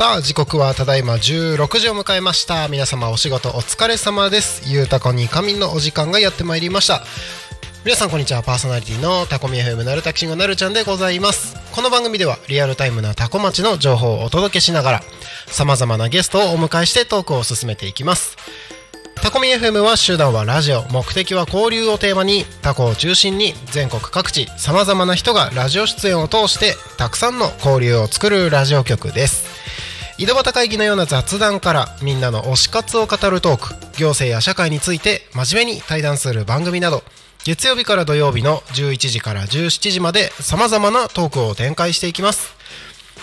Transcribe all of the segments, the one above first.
さあ時刻はただいま16時を迎えました。皆様お仕事お疲れ様です。ゆうたこに仮眠のお時間がやってまいりました。皆さんこんにちは。パーソナリティのタコミ FM なるたきしんごなるちゃんでございます。この番組ではリアルタイムなタコ町の情報をお届けしながら様々なゲストをお迎えしてトークを進めていきます。タコミ FM は集団はラジオ目的は交流をテーマにタコを中心に全国各地様々な人がラジオ出演を通してたくさんの交流を作るラジオ局です。井戸端会議のような雑談からみんなの推し活を語るトーク行政や社会について真面目に対談する番組など月曜日から土曜日の11時から17時まで様々なトークを展開していきます。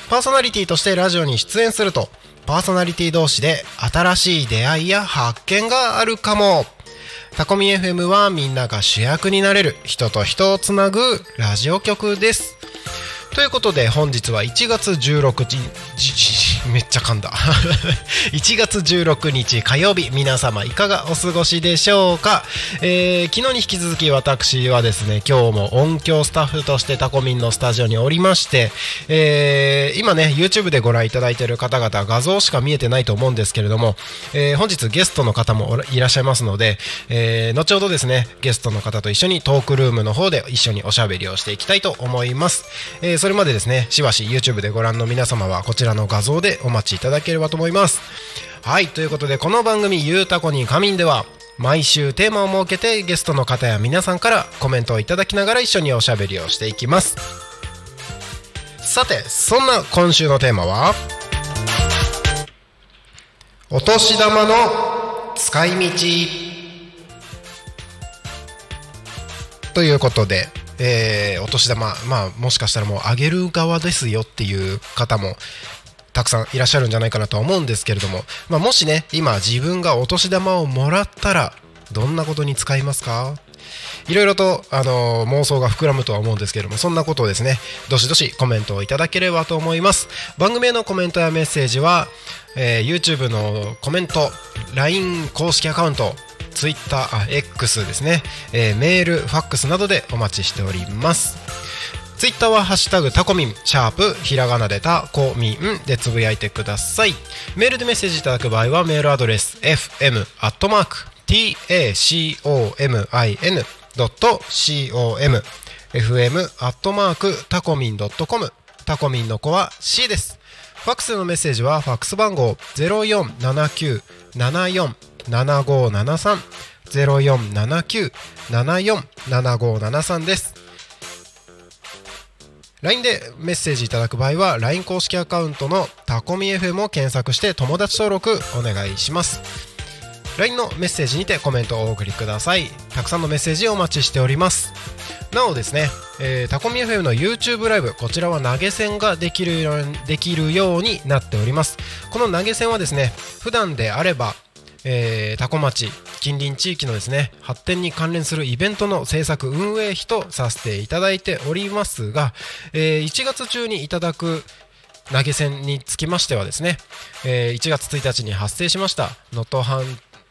パーソナリティとしてラジオに出演するとパーソナリティ同士で新しい出会いや発見があるかも。タコミ FM はみんなが主役になれる人と人をつなぐラジオ局です。ということで本日は1月16日めっちゃ噛んだ。1月16日火曜日皆様いかがお過ごしでしょうか、えー昨日に引き続き私はですね今日も音響スタッフとしてタコミンのスタジオにおりまして、えー今ね YouTube でご覧いただいている方々画像しか見えてないと思うんですけれども、えー本日ゲストの方もいらっしゃいますので、えー後ほどですねゲストの方と一緒にトークルームの方で一緒におしゃべりをしていきたいと思います、えーそれまでですねしばし YouTube でご覧の皆様はこちらの画像でお待ちいただければと思います。はいということでこの番組「ゆうたこに仮眠」では毎週テーマを設けてゲストの方や皆さんからコメントをいただきながら一緒におしゃべりをしていきます。さてそんな今週のテーマはお年玉の使い道。ということで、えーお年玉まあもしかしたらもうあげる側ですよっていう方もたくさんいらっしゃるんじゃないかなとは思うんですけれども、まあ、もしね今自分がお年玉をもらったらどんなことに使いますか？いろいろと、あのー妄想が膨らむとは思うんですけれどもそんなことをですねどしどしコメントをいただければと思います。番組へのコメントやメッセージは、えー YouTube のコメント LINE 公式アカウント Twitter あ X ですね、えーメールファックスなどでお待ちしております。ツイッターはハッシュタグタコミン、シャープ、ひらがなでタコミンでつぶやいてください。メールでメッセージいただく場合はメールアドレス fm アットマーク tacomin.com fm アットマークタコミン .com タコミンの子は C です。ファックスのメッセージはファックス番号0479747573 0479747573です。LINE でメッセージいただく場合は LINE 公式アカウントのタコミ FM を検索して友達登録お願いします。LINE のメッセージにてコメントをお送りください。たくさんのメッセージをお待ちしております。なおですね、えータコミ FM の YouTube ライブこちらは投げ銭ができるできるようになっております。この投げ銭はですね普段であればえー、タコ町近隣地域のですね発展に関連するイベントの制作運営費とさせていただいておりますが、えー1月中にいただく投げ銭につきましてはですね、えー1月1日に発生しました能登半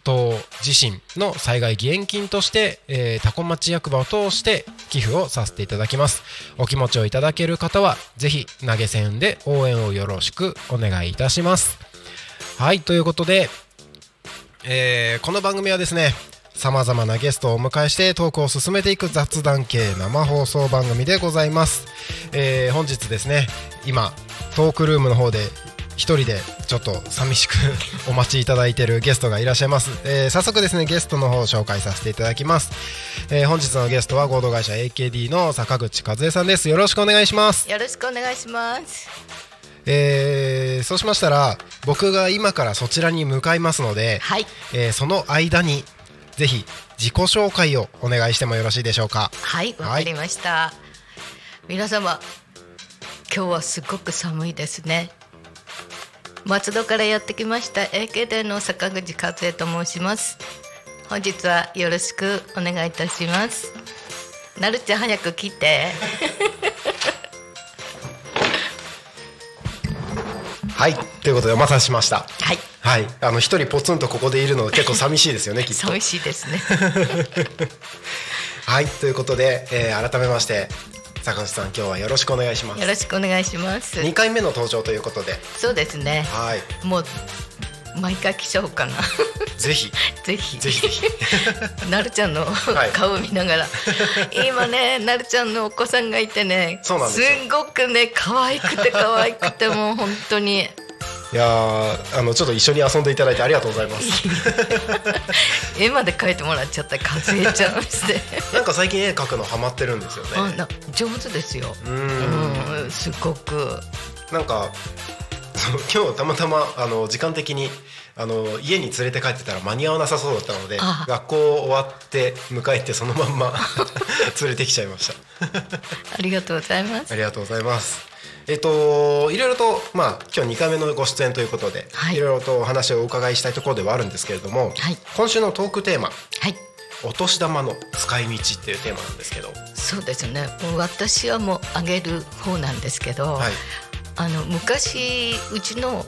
島地震の災害義援金として、えー、タコ町役場を通して寄付をさせていただきます。お気持ちをいただける方はぜひ投げ銭で応援をよろしくお願いいたします。はいということでえーこの番組はですねさまざまなゲストをお迎えしてトークを進めていく雑談系生放送番組でございます、えー本日ですね今トークルームの方で一人でちょっと寂しくお待ちいただいているゲストがいらっしゃいます、えー早速ですねゲストの方を紹介させていただきます、えー本日のゲストは合同会社 AKD の坂口和恵さんです。よろしくお願いします。よろしくお願いします。えーそうしましたら僕が今からそちらに向かいますので、はい。えーその間にぜひ自己紹介をお願いしてもよろしいでしょうか。はいわかりました、皆様今日はすごく寒いですね。松戸からやってきました AKD の坂口和恵と申します。本日はよろしくお願いいたします。なるちゃん早く来てはい。ということでお待たせしました。はい。はい。あの一人ポツンとここでいるの結構寂しいですよねきっと。寂しいですね。はい。ということで、えー改めまして坂口さん今日はよろしくお願いします。よろしくお願いします。2回目の登場ということで。そうですね。はい。もう毎回来ちゃおうかな。ぜひ。ぜひ。ぜひ なるちゃんのい。顔を見ながら、今ねなるちゃんのお子さんがいてねすごくね可愛くて可愛くてもう本当に。いやーあのちょっと一緒に遊んでいただいてありがとうございます。絵まで描いてもらっちゃった和江ちゃんしてなんか最近絵描くのハマってるんですよね。あな上手ですよ。うーん。うんすごく。なんかそ う今日たまたまあの時間的にあの家に連れて帰ってたら間に合わなさそうだったのであ学校終わって迎えてそのまんま 連れてきちゃいました。ありがとうございます。ありがとうございます。えっといろいろとまあ今日2回目のご出演ということで、はい。いろいろとお話をお伺いしたいところではあるんですけれども、はい。今週のトークテーマはい「お年玉の使い道」っていうテーマなんですけど、そうですね。私はもうあげる方なんですけど、はいあの昔うちの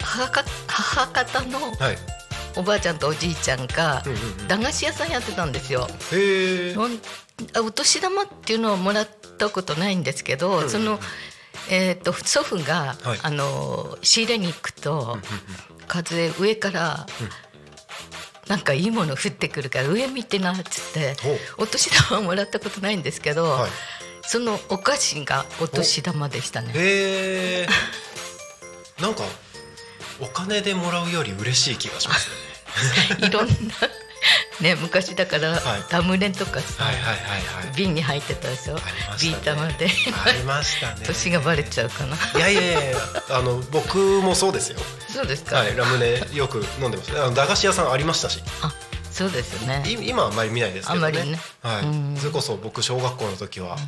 母か母方のはい、おばあちゃんとおじいちゃんがうんうんうん。駄菓子屋さんやってたんですよ。お年玉っていうのはもらったことないんですけど、その、えー、と祖父が、はい。あの仕入れに行くと、風上から、なんかいいもの降ってくるから上見てなっつってお年玉はもらったことないんですけど、はいそのお菓子がお年玉でしたね。へえなんかお金でもらうより嬉しい気がしますね。いろんなね昔だから、はい。ラムネとかさ、はいはいはいはい。瓶に入ってたでしょ、ありましたね。ビー玉で。ありましたね。年がバレちゃうかな。いやいやいやいやあの僕もそうですよ。そうですか。はいラムネよく飲んでましたあの駄菓子屋さんありましたし。あ、そうですよね。い今はあんまり見ないですけどね。あんまりね。はい。うん。それこそ僕小学校の時は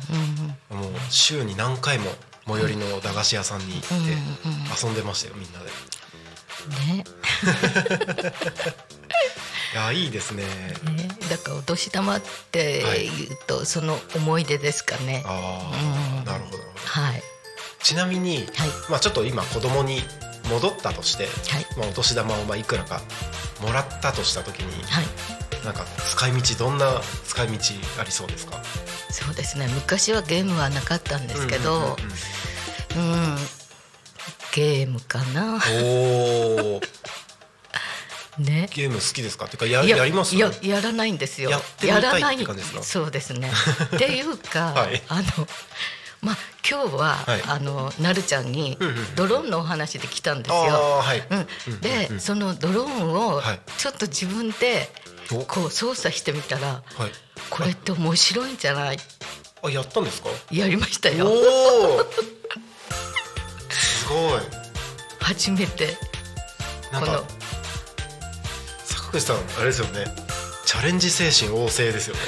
うんもう週に何回も最寄りの駄菓子屋さんに行って遊んでましたよみんなで。うんね。いやいいですね。ね。だからお年玉ってい。うと、その思い出ですかね。あうん。あなるほどなるほど。はい。ちなみに、はい。まあ、ちょっと今子供に戻ったとして、はいまあ、お年玉をまあいくらかもらったとした時にはい。なんか使い道どんな使い道ありそうですか？そうですね。昔はゲームはなかったんですけうんど、うんうんうん、ゲームかな。おお ね。ゲーム好きですか？っていうかやいややります？いややらないんですよ。やらないって感じですか？そうですね。っていうか、はいあのまあ今日は、はい。あのなるちゃんにドローンのお話で来たんですあよ。あはい、うん、で、そのドローンをはい。ちょっと自分でお。こう操作してみたらはい。これって面白いんじゃない？あやったんですか？やりましたよ。すごい。初めて。この。坂口さんあれですよね。チャレンジ精神旺盛ですよね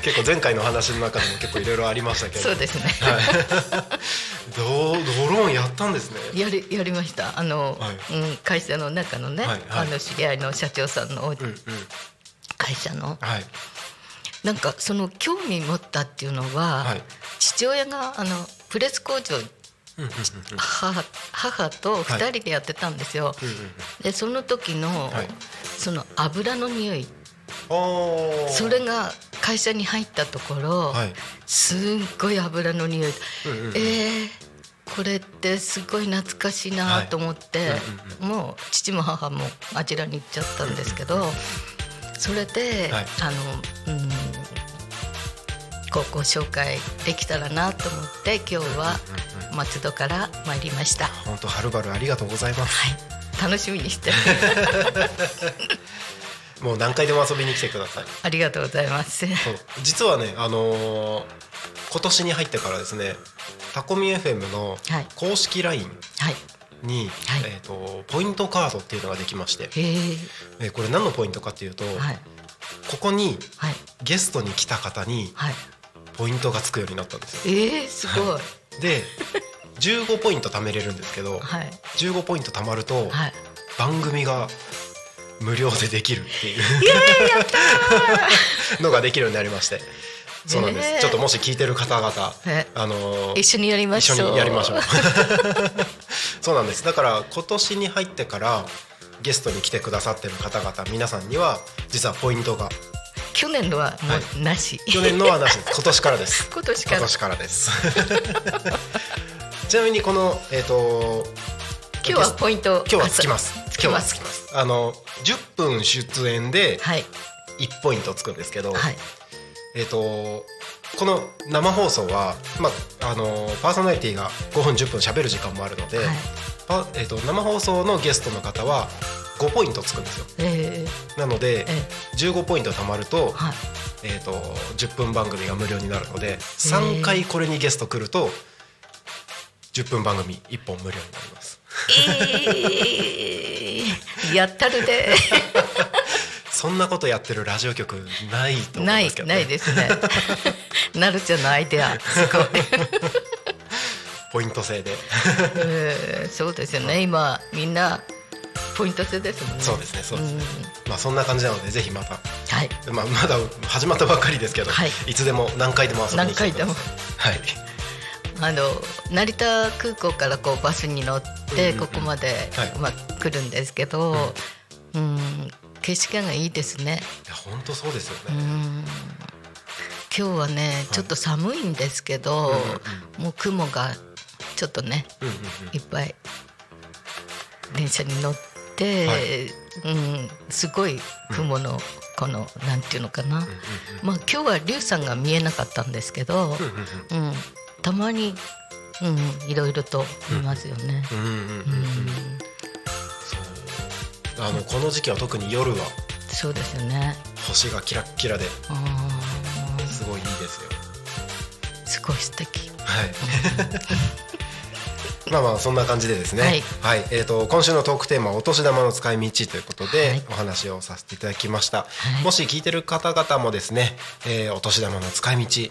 結構前回の話の中でも結構いろいろありましたけど。そうですね。はい、ドドローンやったんですね。やりやりました。あの、はい。うん、会社の中のね、はいはい。あの知り合いの社長さんのうんうん。会社の。はい。なんかその興味持ったっていうのは、はい。父親があのプレス工場母母と2人でやってたんですよ。うんうんでその時の、はい。その油の匂いあーそれが会社に入ったところ、はい。すっごい油の匂い、うんうんうん。えーこれってすごい懐かしいなと思って、もう父も母もあちらに行っちゃったんですけど、それで、はい。あの、うん、こうご紹介できたらなと思って今日は松戸から参りました。は本当はるばるありがとうございます。い、楽しみにしてる もう何回でも遊びに来てくださいありがとうございます。実はねあのー今年に入ってからですねタコミ FM のはい公式 LINE はい。に、はいえー、とポイントカードっていうのができまして、へえ。えーこれ何のポイントかっていうと、はいここにはいゲストに来た方にはい。ポイントがつくようになったんですよええすごい。で15ポイント貯めれるんですけど、はい15ポイント貯まると、はい。番組が無料でできるっていう。のができるようになりまして。そうなんです、え。ーちょっともし聞いてる方々、えあのー一緒にやりましょう。一緒にやりましょう。そうなんです。だから今年に入ってからゲストに来てくださってる方々皆さんには実はポイントが。去年のはもうなし。去年のはなし 今年からです。今年から。今年からです。ちなみにこのえっ、と今日はポイント。今日はつきます今日はつきます。あの10分出演ではい。1ポイントつくんですけど、はい。えっ、とこの生放送は、まあ、あのパーソナリティが5分10分喋る時間もあるので、はい。パえー、と生放送のゲストの方は5ポイントつくんですよ。えなのでええ。15ポイント貯まると,、はい。えー、と10分番組が無料になるので3回これにゲスト来ると10分番組1本無料になりますええやったるで。そんなことやってるラジオ局ないと思ないいますけど、ね、ないですね。なるちゃんのアイデアすごい。ポイント制でえーそうですよね。今みんなポイント制ですもんね。そうですねそうですねんまあそんな感じなのでぜひまたはい。まあ、まだ始まったばっかりですけど、はいい、つでも何回でも遊びに来てください何回でもはいあの成田空港からこうバスに乗ってここまで、はい。まあ、来るんですけど、うん、景色がいいですね。いや本当そうですよね、うん。今日はねちょっと寒いんですけど、もう雲がちょっとねいっぱい電車に乗って、はい。うん、すごい雲のこの、なんていうのかな、うんまあ今日は龍さんが見えなかったんですけど、うん、たまに、うん、いろいろと見ますよね。あのこの時期は特に夜はそうですよね。星がキラッキラですごいいいですよすごい素敵。はい まあまあそんな感じでですね。はい。えー、と今週のトークテーマはお年玉の使い道ということで、はい。お話をさせていただきました、い。もし聞いてる方々もですね、えーお年玉の使い道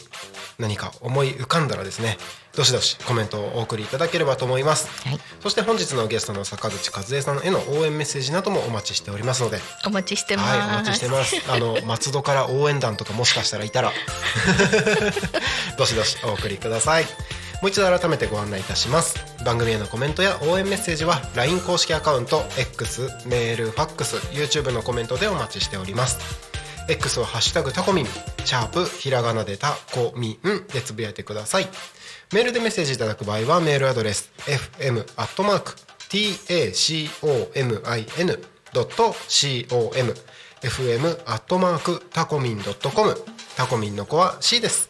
何か思い浮かんだらですねどしどしコメントをお送りいただければと思います、はい。そして本日のゲストの坂口和恵さんへの応援メッセージなどもお待ちしておりますので。お待ちしてます。はい、お待ちしてます。あの松戸から応援団とかもしかしたらいたら、どしどしお送りください。もう一度改めてご案内いたします。番組へのコメントや応援メッセージは LINE 公式アカウント X、メール、ファックス、YouTube のコメントでお待ちしております。X はハッシュタグタコミン、シャープひらがなでタコミンでつぶやいてください。メールでメッセージいただく場合はメールアドレス fm.tacomin.com fm アットマークタコミンドットコムタコミンの子は C です。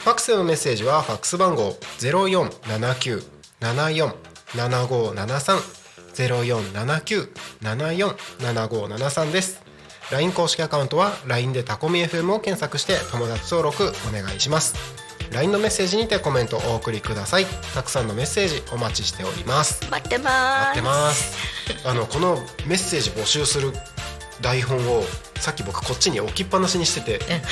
ファックスでのメッセージはファックス番号ゼロ四七九七四七五七三ゼロ四七九七四七五七三です。LINE 公式アカウントは LINE でタコミ FM を検索して友達登録お願いします LINE のメッセージにてコメントをお送りくださいたくさんのメッセージお待ちしております待ってます。待ってますあのこのメッセージ募集する台本をさっき僕こっちに置きっぱなしにしててえ。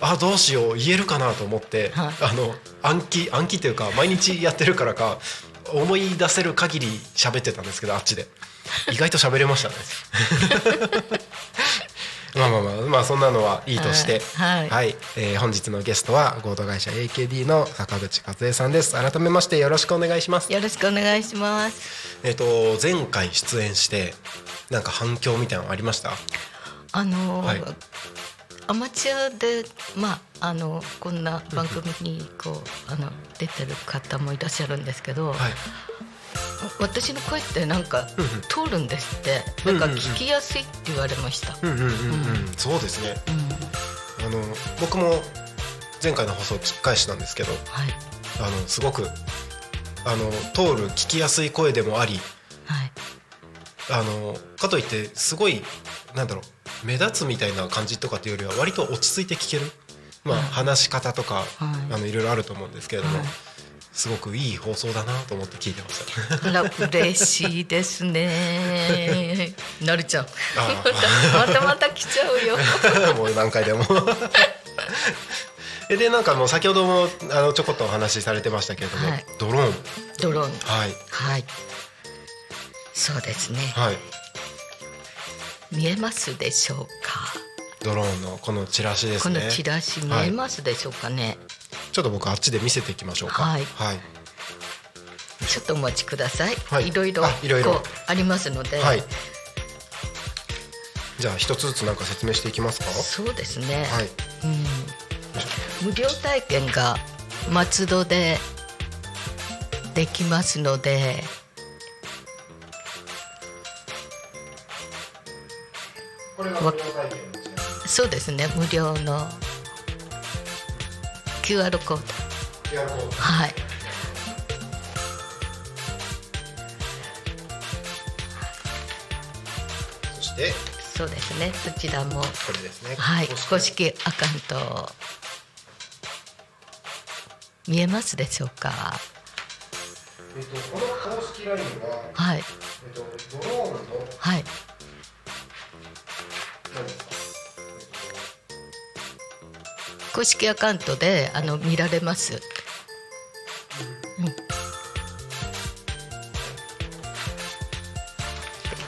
あどうしよう言えるかなと思って、はい。あの暗記暗記というか毎日やってるからか思い出せる限り喋ってたんですけどあっちで。意外と喋れましたね まあまあまあまあそんなのはいいとして。はい。はい。えー本日のゲストは合同会社 AKD の坂口和恵さんです。改めましてよろしくお願いします。よろしくお願いします。えっ、と前回出演してなんか反響みたいなのありました？あのーはい。アマチュアでまああのこんな番組にこうあの出てる方もいらっしゃるんですけど、はい 私の声ってなんか通るんですって。なんか聞きやすいって言われました。そうですね。あの僕も前回の放送聞き返したんですけどはい。あのすごくあの通る聞きやすい声でもありはい。あのかといってすごいなんだろう目立つみたいな感じとかっていうよりは割と落ち着いて聞ける、まあ、はい。話し方とか、はい。あのいろいろあると思うんですけれども、はいすごくいい放送だなと思って聞いてました。嬉しいですね。なるちゃん。あ またまた来ちゃうよ。もう何回でもえ でなんかもう先ほどもあのちょこっとお話しされてましたけれども、はいドローンドローン。はいはい。そうですね。はい見えますでしょうか？ドローンのこのチラシですねこのチラシ見えますでしょうかね？ちょっと僕あっちで見せていきましょうか。はい。はい、ちょっとお待ちください。はい。いろいろあいろいろ。ありますので。はい。じゃあ一つずつなんか説明していきますか？そうですね。はい。うん。無料体験が松戸でできますので。これがわ無料体験ですね。そうですね。無料の QR コード。はい。そして。そうですね。そちらも。これですね。はい。公式。公式アカウント。見えますでしょうか？えっとこの公式ラインは。はい。えっとドローンのはい公式アカウントであの見られます、うん、で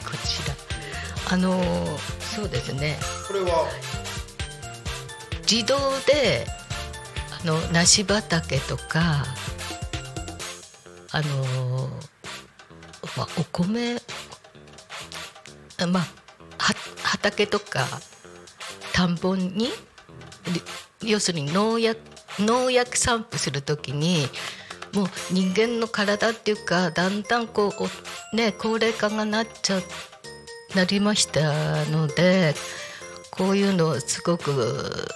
こちら。あのそうですね。これは？自動であの梨畑とかあのまあお米あまあは畑とか田んぼにり要するに農薬農薬散布するときにもう人間の体っていうかだんだんこうおね高齢化がなっちゃなりましたのでこういうのすごく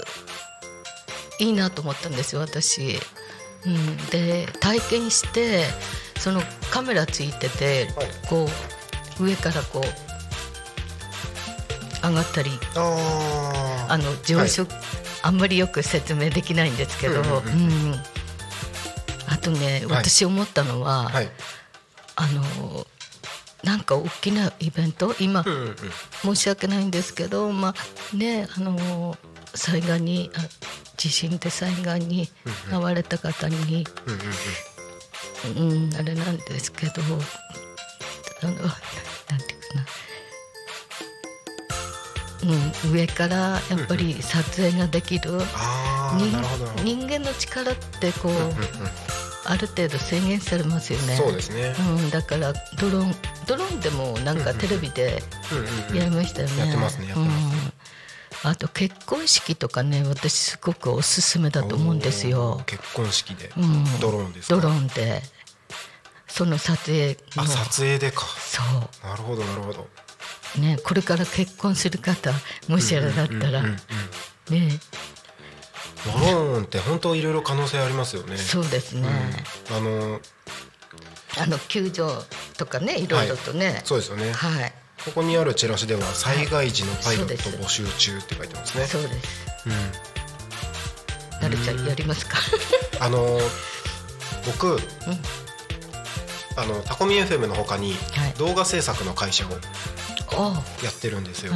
いいなと思ったんですよ私。うん、で体験してそのカメラついてて、はい。こう上からこう上がったりああの上昇、あんまりよく説明できないんですけど、うんあとね、はい。私思ったのは、はい。あのなんか大きなイベント今、申し訳ないんですけどまあねあの災害にあ地震で災害に遭われた方に、うん、あれなんですけどうん、上からやっぱり撮影ができる、人間の力ってこう、うんうんうん。ある程度制限されますよね。そうですね。うん、だからドローンドローンでもなんかテレビでうんうんうん。やりましたよね。やってますねやってまあと結婚式とかね私すごくおすすめだと思うんですおよー。結婚式で。うん、ドローンですか？ドローンで。その撮影の。あ撮影でか。そなるほどなるほど。うねこれから結婚する方もしあれだったら。うんうんうんうんねドローンって本当いろいろ可能性ありますよね。そうですね。あのあの救助とかねい。ろいろとね。そうですよね。はい、ここにあるチラシでは災害時のパイロット募集中って書いてますね。そうです。うん。なるちゃんやりますか？あの僕あのタコミ FM の他にはい。動画制作の会社をやってるんですよ。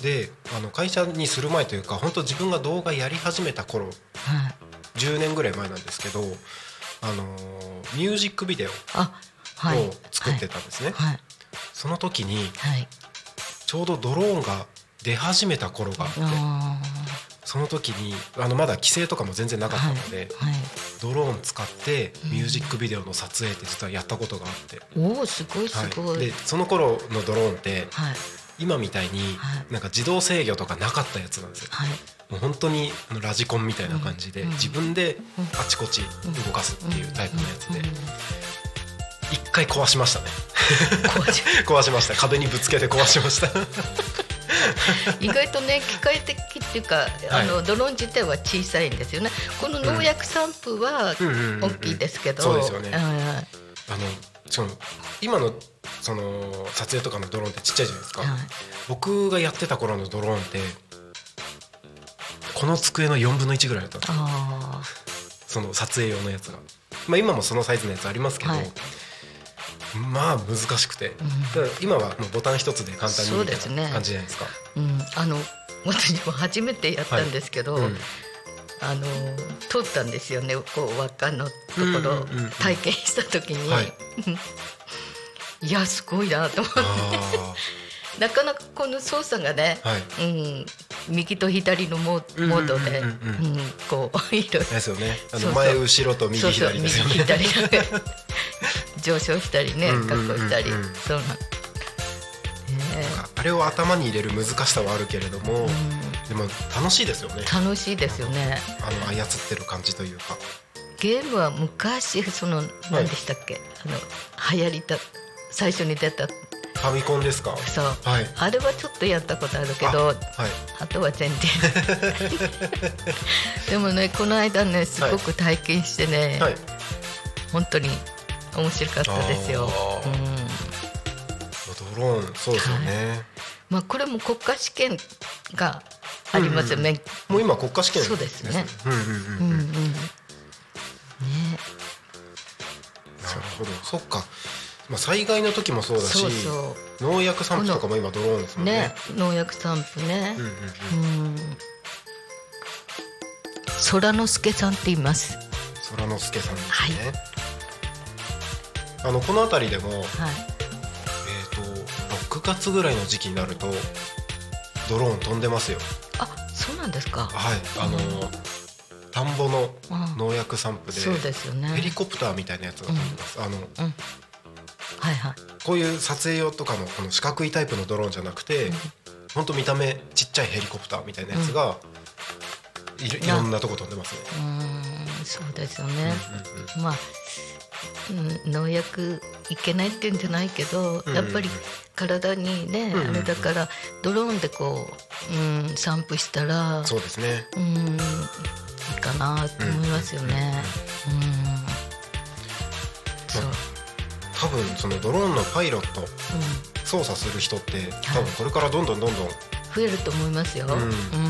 であの会社にする前というか本当自分が動画やり始めた頃はい。10年ぐらい前なんですけどあのミュージックビデオ。を作ってたんですねはい。その時にはい。ちょうどドローンが出始めた頃があってあその時にあのまだ規制とかも全然なかったので、ーはい。ドローン使ってミュージックビデオの撮影って実はやったことがあって、おおすごいすごはい、い。でその頃のドローンってはい。今みたいにはい。なんか自動制御とかなかったやつなんですよ。はい。もう本当にあのラジコンみたいな感じでうん。自分であちこち動かすっていうタイプのやつで一回壊しましたね。壊しました。壁にぶつけて壊しました 意外とね機械的っていうか、あのドローン自体は小さいんですよね。この農薬散布は大きいですけど、そうですよね。ん。あのその今のその撮影とかのドローンってちっちゃいじゃないですか、はい。僕がやってた頃のドローンってこの机の4分の1ぐらいだったんですよあその撮影用のやつが、まあ、今もそのサイズのやつありますけど、はいまあ難しくて、今はボタン一つで簡単にそうみたいな感じじゃないですか。ーうん。あの私も初めてやったんですけど、はいうん。あの通ったんですよね。こう輪っかのところ、う体験した時に、はい。い、やすごいなと思って。あなかなかこの操作がね、はい。うん、右と左のモードで、こう いろいろ。あですよね。あそうそう。の前後ろと右そうそう左ですよね。右左が 上昇したりねうんうんうんうん。下降したり、そうなん、ねあれを頭に入れる難しさはあるけれども、でも楽しいですよね。楽しいですよね。あの操ってる感じというか。ゲームは昔その何でしたっけ、あの流行りた最初に出た。ファミコンですか？そう、はい。あれはちょっとやったことあるけどはい。あとは全然。でもねこの間ねすごく体験してね、はい。本当に面白かったですよドローンそうですよね。まあこれも国家試験がありますよね。もう今国家試験そうですねうんうんうんうんうん。うんねなるほど。そっか。まあ災害の時もそうだし農薬散布とかも今ドローンですもねうんね。農薬散布ねうん。うんうん。うん。空之助さんって言います。空之助さんですね。あのこの辺りでも、えっ、はい。と6月ぐらいの時期になるとドローン飛んでますよ。あ、そうなんですか。はい。あの田んぼのうん農薬散布でそうですよね。ヘリコプターみたいなやつが飛んでます。あのうん。はいはい。こういう撮影用とかのこの四角いタイプのドローンじゃなくて、ほんと見た目ちっちゃいヘリコプターみたいなやつが、いろいろんなとこ飛んでますね。うーん、そうですよね。うんうんまあ。うん、農薬いけないっていうんじゃないけど、うん。やっぱり体にね、あれだからドローンでこう、うん、散布したらそうですね。うんいいかなと思いますよね。うん。そう、多分そのドローンのパイロットうん、操作する人って多分これからどんどんどんどん、増えると思いますよ。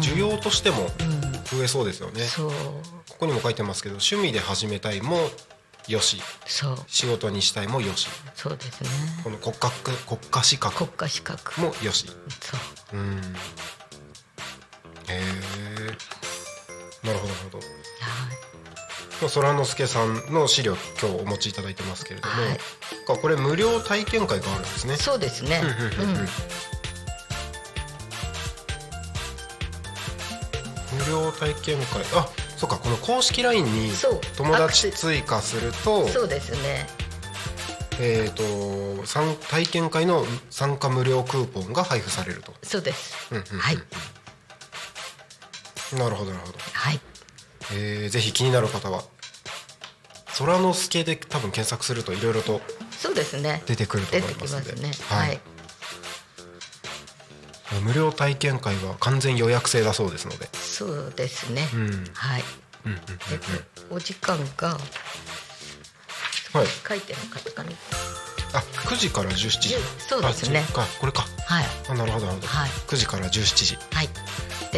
需要としてもうん、増えそうですよね。そう。ここにも書いてますけど趣味で始めたいもよし。そう。仕事にしたいもよし。そうですね。この国家国家資格国家資格。もよし。そう。うん。へえなるほどなるほど。はい。まあ空之助さんの資料今日お持ちいただいてますけれども、はい。これ無料体験会があるんですね。そうですね。うん。無料体験会。あそうかこの公式 LINE に友達追加するとそうですね。えー、と参体験会の参加無料クーポンが配布されると、そうです。うんうんうんはいなるほどなるほど、はい。えー、ぜひ気になる方は空之助で多分検索するといろいろとそうですね。出てくると思いますのでね。ははいい。無料体験会は完全予約制だそうですので、そうですね。うん。うんうんはい。うん。でお時間がはい、書いてなかったかな。あ9時から17時。そうですね。これか。はい。あなるほどなるほど、はい。9時から17時。はい。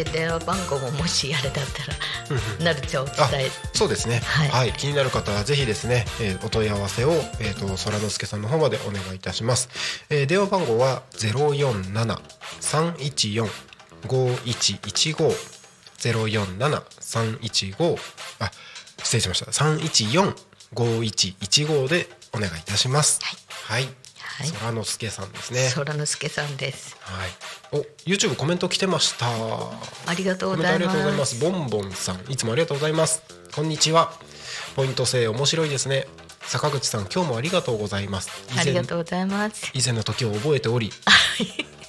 で電話番号ももしあれだったらうん。うんなるちゃんお伝あえ。そうですね、ははい。い気になる方はぜひですね、えーお問い合わせを、えー、と空之助さんの方までお願いいたします、えー電話番号は047-314-5115 047-315あ失礼しました。314-5115でお願いいたします。はい、はい空之助さんですね空之助さんです。はいお YouTube コメント来てましたありがとうコメントありがございま。とうございますす。ボンボンさん、いつもありがとうございます。こんにちは。ポイント制面白いですね。坂口さん、今日もありがとうございます。ありがとうございます。以前の時を覚えており、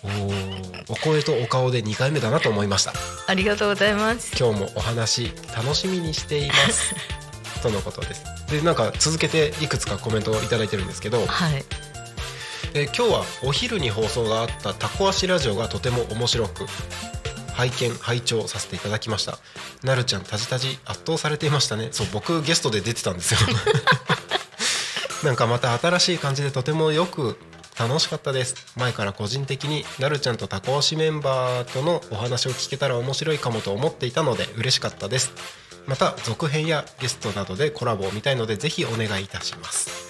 おーお声とお顔で2回目だなと思いました。ありがとうございます。今日もお話楽しみにしています。とのことです。で、なんか続けていくつかコメントをいただいてるんですけど、はい。で今日はお昼に放送があったタコ足ラジオがとても面白く拝見拝聴させていただきました。なるちゃんタジタジ圧倒されていましたね。そう僕ゲストで出てたんですよ。なんかまた新しい感じでとてもよく楽しかったです。前から個人的になるちゃんとタコ足メンバーとのお話を聞けたら面白いかもと思っていたので嬉しかったです。また続編やゲストなどでコラボを見たいのでぜひお願いいたします。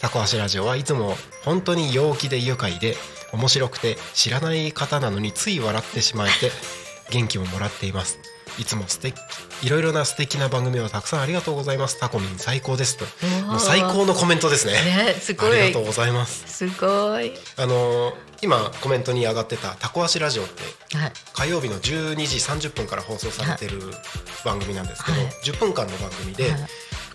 タコ足ラジオはいつも本当に陽気で愉快で面白くて知らない方なのについ笑ってしまえて 元気をもらっています。いつも素敵いろいろな素敵な番組をたくさんありがとうございます。タコミン最高ですと。わもう最高のコメントですね。ねすごい。ありがとうございます。すごい。あのー今コメントに上がってたタコ足ラジオってはい。火曜日の12時30分から放送されてる番組なんですけど、はい。10分間の番組で、はい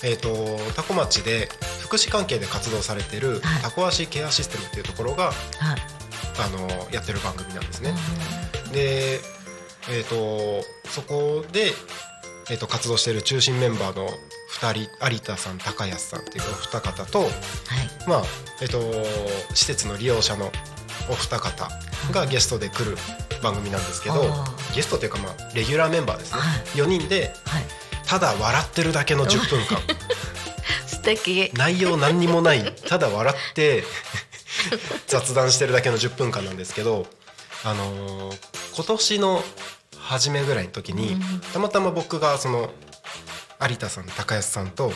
えー、とタコ町で福祉関係で活動されてるはい。タコ足ケアシステムっていうところが、はい。あのやってる番組なんですね。で、えー、とそこで、えー、と活動している中心メンバーの2人有田さん高安さんっていうお二方と、はい。まあえー、と施設の利用者のお二方がゲストで来る番組なんですけどゲストというか、まあ、レギュラーメンバーですね、はい。4人ではいただ笑ってるだけの10分間。素敵。内容何にもない。ただ笑って雑談してるだけの10分間なんですけど、あのー今年の初めぐらいの時に、たまたま僕がその有田さん高安さんと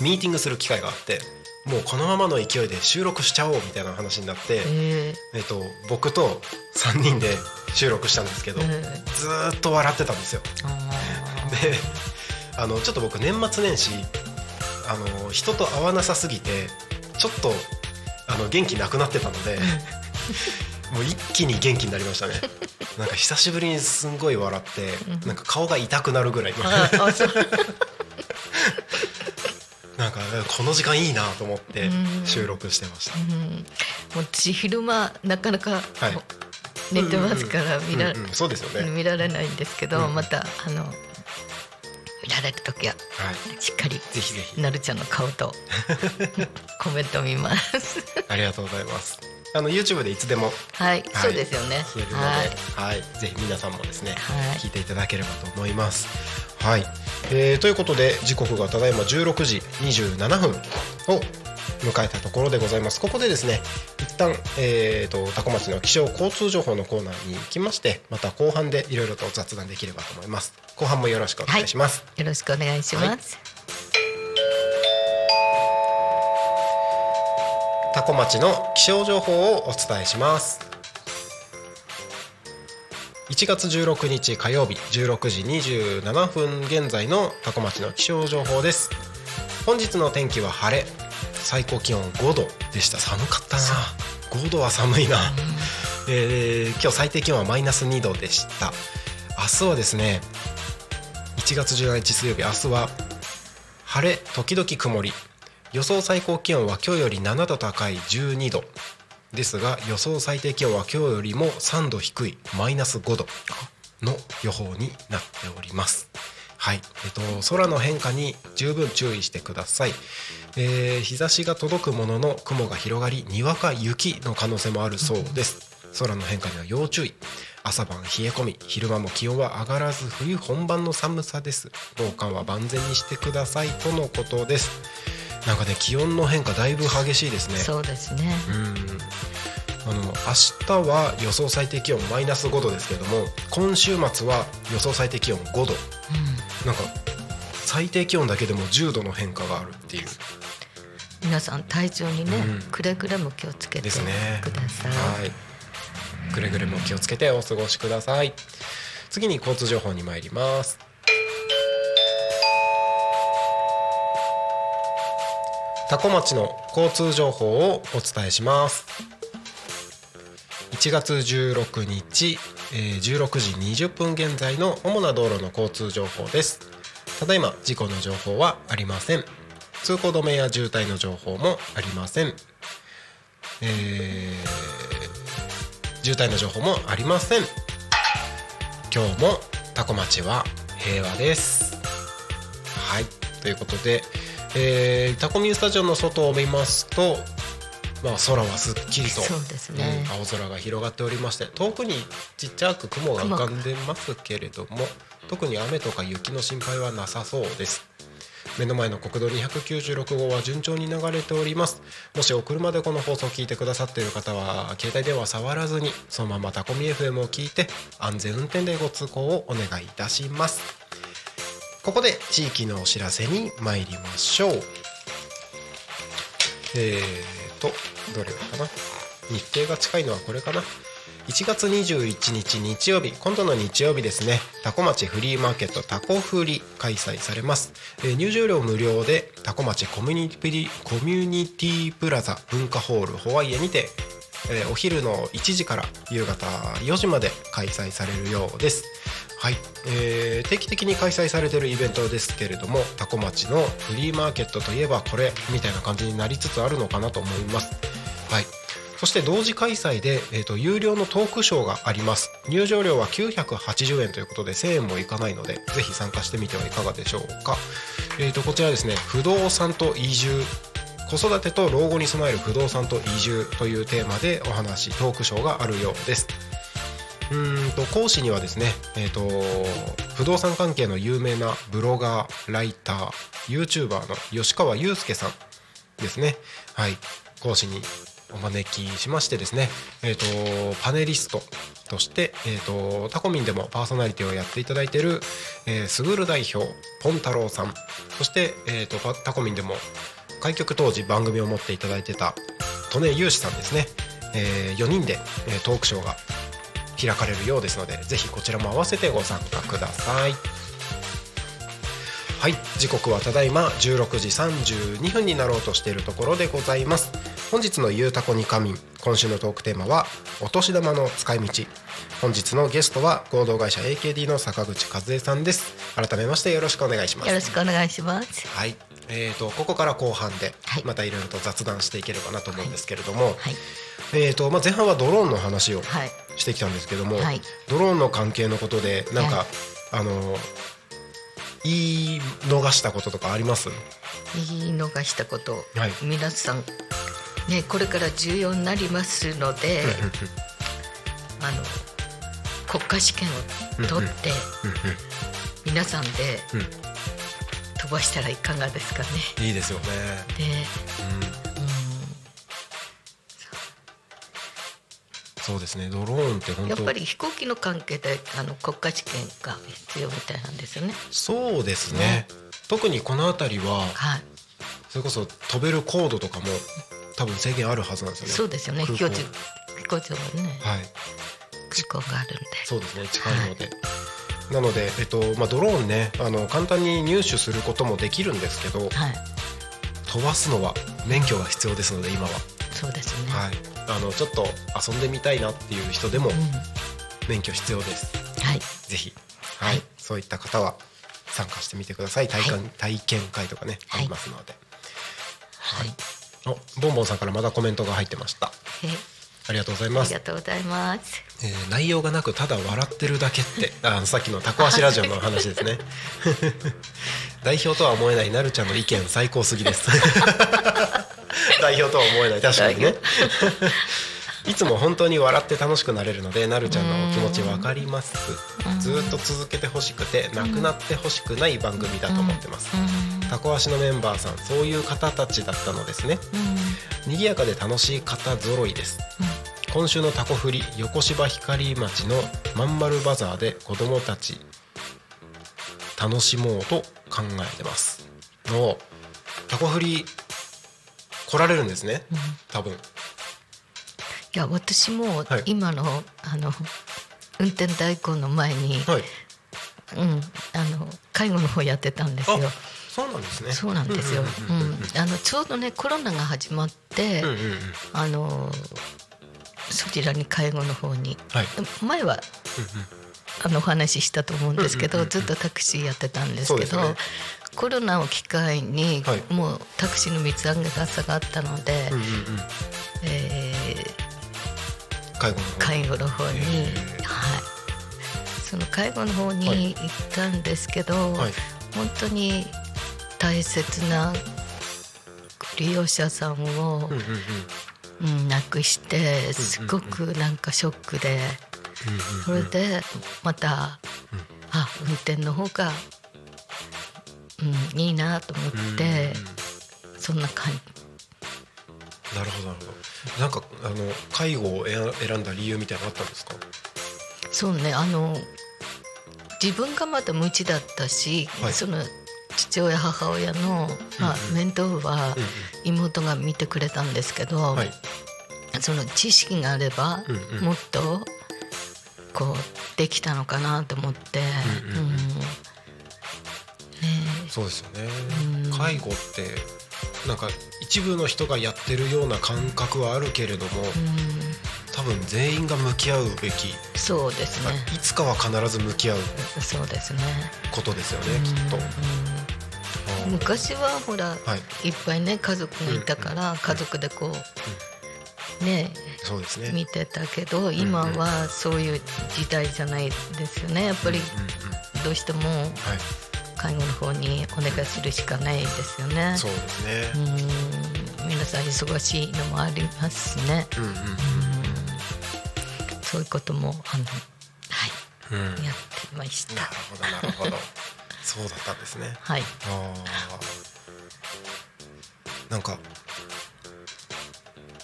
ミーティングする機会があってもうこのままの勢いで収録しちゃおうみたいな話になって、ええっと、僕と3人で収録したんですけど、うん。ずーっと笑ってたんですよ。であのちょっと僕年末年始あの人と会わなさすぎてちょっとあの元気なくなってたのでもう一気に元気になりましたね。なんか久しぶりにすんごい笑ってなんか顔が痛くなるぐらい なんかこの時間いいなと思ってうん。収録してました。うん。もう私昼間なかなか、はい寝てますから見ら,、うんうんそうですよね。見られないんですけど、うん。またあの見られる時ははい。しっかりぜひぜひ。なるちゃんの顔と コメント見ます。ありがとうございます。あの YouTube でいつでもはい、はい。そうですよね。ははい。い、ぜひ皆さんもですね、はい。聞いていただければと思います。はい、えーということで時刻がただいま16時27分を迎えたところでございます。ここでですね、一旦えーとタコ町の気象交通情報のコーナーに行きまして、また後半でいろいろと雑談できればと思います。後半もよろしくお願いします。よろしくお願いします、タコ町の気象情報をお伝えします1月16日火曜日16時27分現在のタコ町の気象情報です本日の天気は晴れ最高気温5度でした。寒かったな。5度は寒いな、えー今日最低気温はマイナス2度でした。明日はですね1月17日水曜日明日は晴れ時々曇り。予想最高気温は今日より7度高い12度。ですが予想最低気温は今日よりも3度低い。マイナス5度の予報になっております。はい、えっと空の変化に十分注意してください。えー日差しが届くものの雲が広がりにわか雪の可能性もあるそうです。空の変化には要注意。朝晩冷え込み昼間も気温は上がらず冬本番の寒さです。防寒は万全にしてくださいとのことです。なんかね気温の変化だいぶ激しいですね。そうですね。うん。あの明日は予想最低気温マイナス5度ですけども今週末は予想最低気温5度。なんか最低気温だけでも10度の変化があるっていう皆さん体調にね、うん。くれぐれも気をつけてください、はい。くれぐれも気をつけてお過ごしください。次に交通情報に参ります。多古町の交通情報をお伝えします。1月16日、えー16時20分現在の主な道路の交通情報です。ただいま事故の情報はありません通行止めや渋滞の情報もありません。えー渋滞の情報もありません。今日もタコ町は平和です。はい。ということで、えータコミンスタジオの外を見ますとまあ空はすっきりとね。うん青空が広がっておりまして遠くにちっちゃく雲が浮かんでますけれども特に雨とか雪の心配はなさそうです目の前の国道296号は順調に流れております。もしお車でこの放送を聞いてくださっている方は携帯電話触らずにそのままタコミ FM を聞いて安全運転でご通行をお願いいたします。ここで地域のお知らせに参りましょう。えーとどれかな。日程が近いのはこれかな。1月21日日曜日今度の日曜日ですね。タコ町フリーマーケットタコフリ開催されます、えー入場料無料でタコ町コミュニティコミュニティプラザ文化ホールホワイエにて、えーお昼の1時から夕方4時まで開催されるようです。はい、えー定期的に開催されているイベントですけれどもタコ町のフリーマーケットといえばこれみたいな感じになりつつあるのかなと思います。そして同時開催で、えー、と有料のトークショーがあります。入場料は980円ということで1000円もいかないのでぜひ参加してみてはいかがでしょうか、えー、とこちらですね不動産と移住子育てと老後に備える不動産と移住というテーマでお話トークショーがあるようです。うんと講師にはですね、えー、と不動産関係の有名なブロガーライター YouTuber の吉川祐介さんですね。はい講師にお招きしましてですね、えー、とパネリストとして、えー、とタコミンでもパーソナリティをやっていただいている、えー、すぐる代表ポン太郎さん。そして、えー、とタコミンでも開局当時番組を持っていただいてた利根雄志さんですね、え4人で、えトークショーが開かれるようですのでぜひこちらも合わせてご参加ください。はい。時刻はただいま16時32分になろうとしているところでございます。本日の「ゆうたこに仮眠」今週のトークテーマは「お年玉の使い道」本日のゲストは合同会社 AKD の坂口和恵さんです。改めましてよろしくお願いします。よろしくお願いします。はい、えー、とここから後半ではい。またいろいろと雑談していければなと思うんですけれども、はい。えーとまあ、前半はドローンの話をはい。してきたんですけども、はい。ドローンの関係のことでなんか、はい。あの言い逃したこととかあります？言い逃したこと、はい。皆さんねこれから重要になりますのであの国家試験を取って皆さんでうん。飛ばしたらいかがですかね。いいですよね、で、うん、そうですね。ドローンって本当やっぱり飛行機の関係であの国家試験が必要みたいなんですよね。そうですね。特にこの辺りははい、それこそ飛べる高度とかも多分制限あるはずなんですよね。そうですよね。飛行場飛行場はね、はい。空港があるんで。そうですね。近いので、なので、えっとまあ、ドローンねあの簡単に入手することもできるんですけどはい、飛ばすのは免許が必要ですので今は、そうですね。はい、あのちょっと遊んでみたいなっていう人でもうん、免許必要です。はい、ぜひ、はい。はい。そういった方は参加してみてください。体感、はい。体験会とかね、はい。ありますので。はい。おボンボンさんからまだコメントが入ってました。えありがとうございます。ありがとうございます。えー内容がなくただ笑ってるだけって あのさっきのタコ足ラジオの話ですね。代表とは思えないなるちゃんの意見最高すぎです 代表とは思えない。確かにね。いつも本当に笑って楽しくなれるのでなるちゃんのお気持ちわかります。ずーっと続けてほしくてなくなってほしくない番組だと思ってます。タコ足のメンバーさんそういう方たちだったのですね。賑やかで楽しい方揃いです、今週のタコフリ横芝光町のまんまるバザーで子供たち楽しもうと考えてます。のタコフリ来られるんですね。多分。いや私もはい。今の、あの運転代行の前に、はい。うんあの介護の方やってたんですよ。あそうなんですね。そうなんですよ。うんうんうんうんあのちょうどねコロナが始まって、うんうんうんあのそちらに介護の方に。はい。前はあのお話ししたと思うんですけど、うんうんうんうん。ずっとタクシーやってたんですけどねコロナを機会に、はい。もうタクシーの水揚げが下がったので、うんうんうん。えー介護の方介護の方に、へーはい、その介護の方はい。に行ったんですけど、はい。本当に大切な利用者さんを、うんうんうん。うん、なくしてすごくなんかショックで、それでまた、あ運転の方が、うん、いいなと思って、そんな感じなるほどなるほど。なんかあの介護を選選んだ理由みたいなのあったんですか？そうねあの自分がまだ無知だったし、はい。その父親母親の、まあうん。面倒は妹が見てくれたんですけど、はい。その知識があれば、うんうん。もっとこうできたのかなと思って、うんうん。うんそうですよね。うん。介護ってなんか一部の人がやってるような感覚はあるけれどもうん。多分全員が向き合うべき。そうですね。いつかは必ず向き合う。そうですね。ことですよねきっと。うん。うん。昔はほら、はい。い、っぱいね家族がいたから、家族でこう、ねそうですね。見てたけど今はそういう時代じゃないですよね。やっぱりうんうん。どうしても。はい介護の方にお願いするしかないですよね。そうですね。うん。皆さん忙しいのもありますしね。うんうんそういうこともあのはい。うん。うんなるやってました。ほどなるほど。そうだったんですね。はい。なんか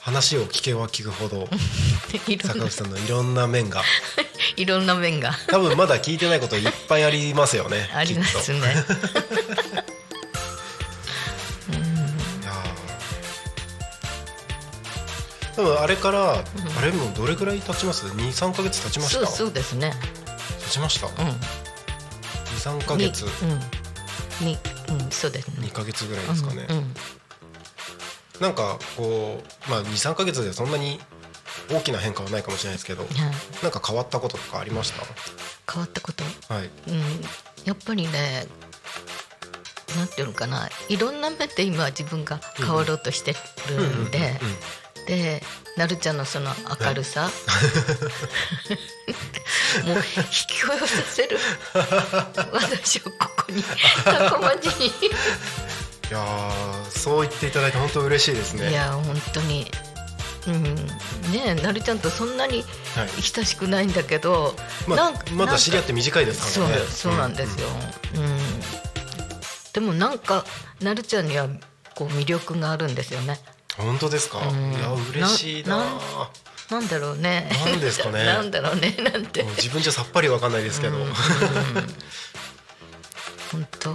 話を聞けば聞くほど 坂口さんのいろんな面がいろんな面が。多分まだ聞いてないこといっぱいありますよね ありますね。多分あれから、あれもうどれぐらい経ちます？23か月経ちました？そうですね。経ちました、う23ん。か月。にうん。にうんそうですね。2。か月ぐらいですかね、うんうん。なんかこうまあ23か月でそんなに大きな変化はないかもしれないですけどはい。なんか変わったこととかありまし変わったこと？たはい。うん、やっぱりねなんていうのかな。いろんな面で今自分が変わろうとしてるんで、でなるちゃんのその明るさ、もう引き寄せる。私をここにタコ町に。いやーそう言っていただいて本当嬉しいですね。いや本当に。うん、ねえなるちゃんとそんなにはい。親しくないんだけど、まあなんかまだ知り合って短いですからね。そうなんですよ、うん。でもなんかなるちゃんにはこう魅力があるんですよね。本当ですか、うん。いや嬉しいな。なんだろうね。なんですかね。なんだろうねなんて。う自分じゃさっぱりわかんないですけど、うん。本当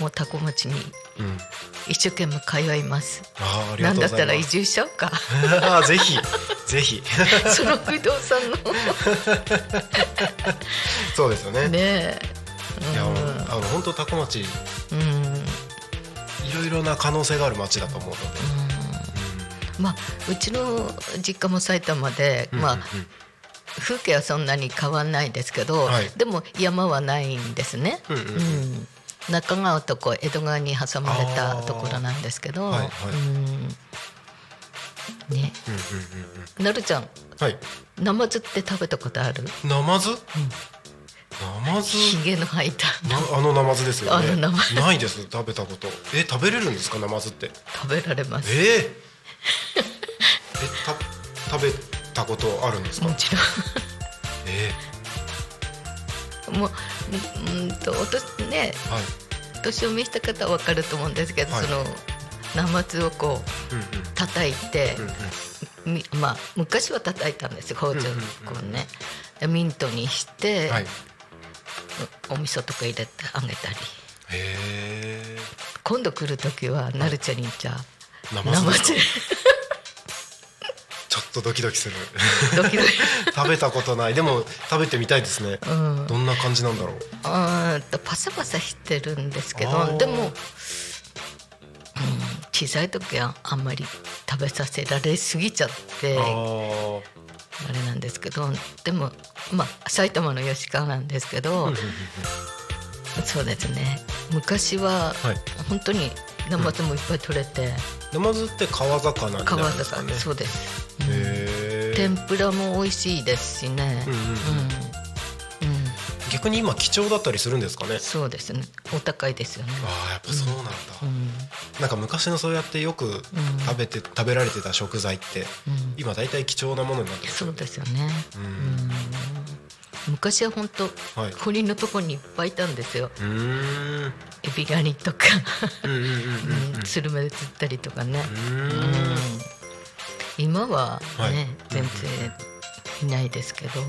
もうタコ町にうん。一生懸命通います。あーありなんだったら移住しちゃおうか。あーぜひぜひ。その不動産 そうですよね。のねえ。いやあの本当タコ町いうん、うんろいろな可能性がある町だと思うので、まあうちの実家も埼玉で、うんまあうん。うん風景はそんなに変わんないですけど、はい。でも山はないんですね。うんうんうん。うん中川とこう江戸川に挟まれたところなんですけど、はいはい。うん。ね、うんうんうんうん。なるちゃんはい。ナマズって食べたことある？ナマズ、ナマズ？ひげの生えた。なあのナマズですよね。ないです。食べたこと。え食べれるんですか？ナマズって。食べられます。えー、えた食べたことあるんですか？もちろえんもううんとおとねー、はい。年を召した方は分かると思うんですけど、はい。そのナマズをこううんうん。叩いて。うんうん。みまあ昔は叩いたんですよ包丁うんうん。うんこうね。でミントにして、はい。へお味噌とか入れてあげたり。え今度来る時はなるちゃんにじゃあナマズちょっとドキドキする。ドキドキ。食べたことない。でも食べてみたいですね、うん。どんな感じなんだろう。あパサパサしてるんですけどでも、うん、小さい時はあんまり食べさせられすぎちゃってあれなんですけどでもまあ埼玉の吉川なんですけど、そうですね。昔ははい。本当にナマズもいっぱい取れて、ナマズって川魚にな川るんですかね。魚。そうです、うん。天ぷらも美味しいですしね。うんうんうん。うん。うん。逆に今貴重だったりするんですかね。そうですね。お高いですよね。ああやっぱそうなんだ、うん。なんか昔のそうやってよく食べて、食べられてた食材って、今大体貴重なものになってますそうですよね。うん。うん昔は本当、はい堀のとこにいっぱいいたんですよ。エビガニとか、スルメで釣ったりとかね。今はね、はい全然いないですけど。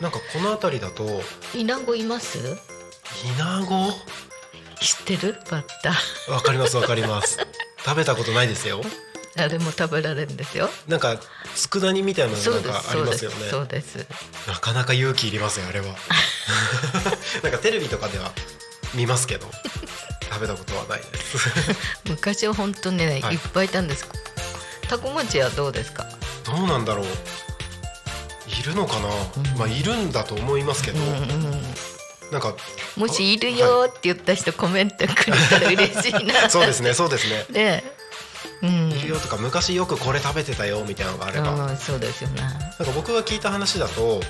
なんかこの辺りだとイナゴいます？イナゴ知ってる？バッタ。わかりますわかります食べたことないですよあれも食べられるんですよ。なんか佃煮みたいなのなんかありますよねそうです。そうですなかなか勇気いりますよあれは なんかテレビとかでは見ますけど食べたことはないです 昔は本当にね、はいい、っぱいいたんです。タコ町はどうですか？どうなんだろういるのかな、まあいるんだと思いますけど、うんうん。なんかもしいるよって言った人コメントくれたら嬉しいな。そうですねそうですね ね。うん。いるよとか昔よくこれ食べてたよみたいなのがあれば、なんうん、そうですよね。か僕が聞いた話だと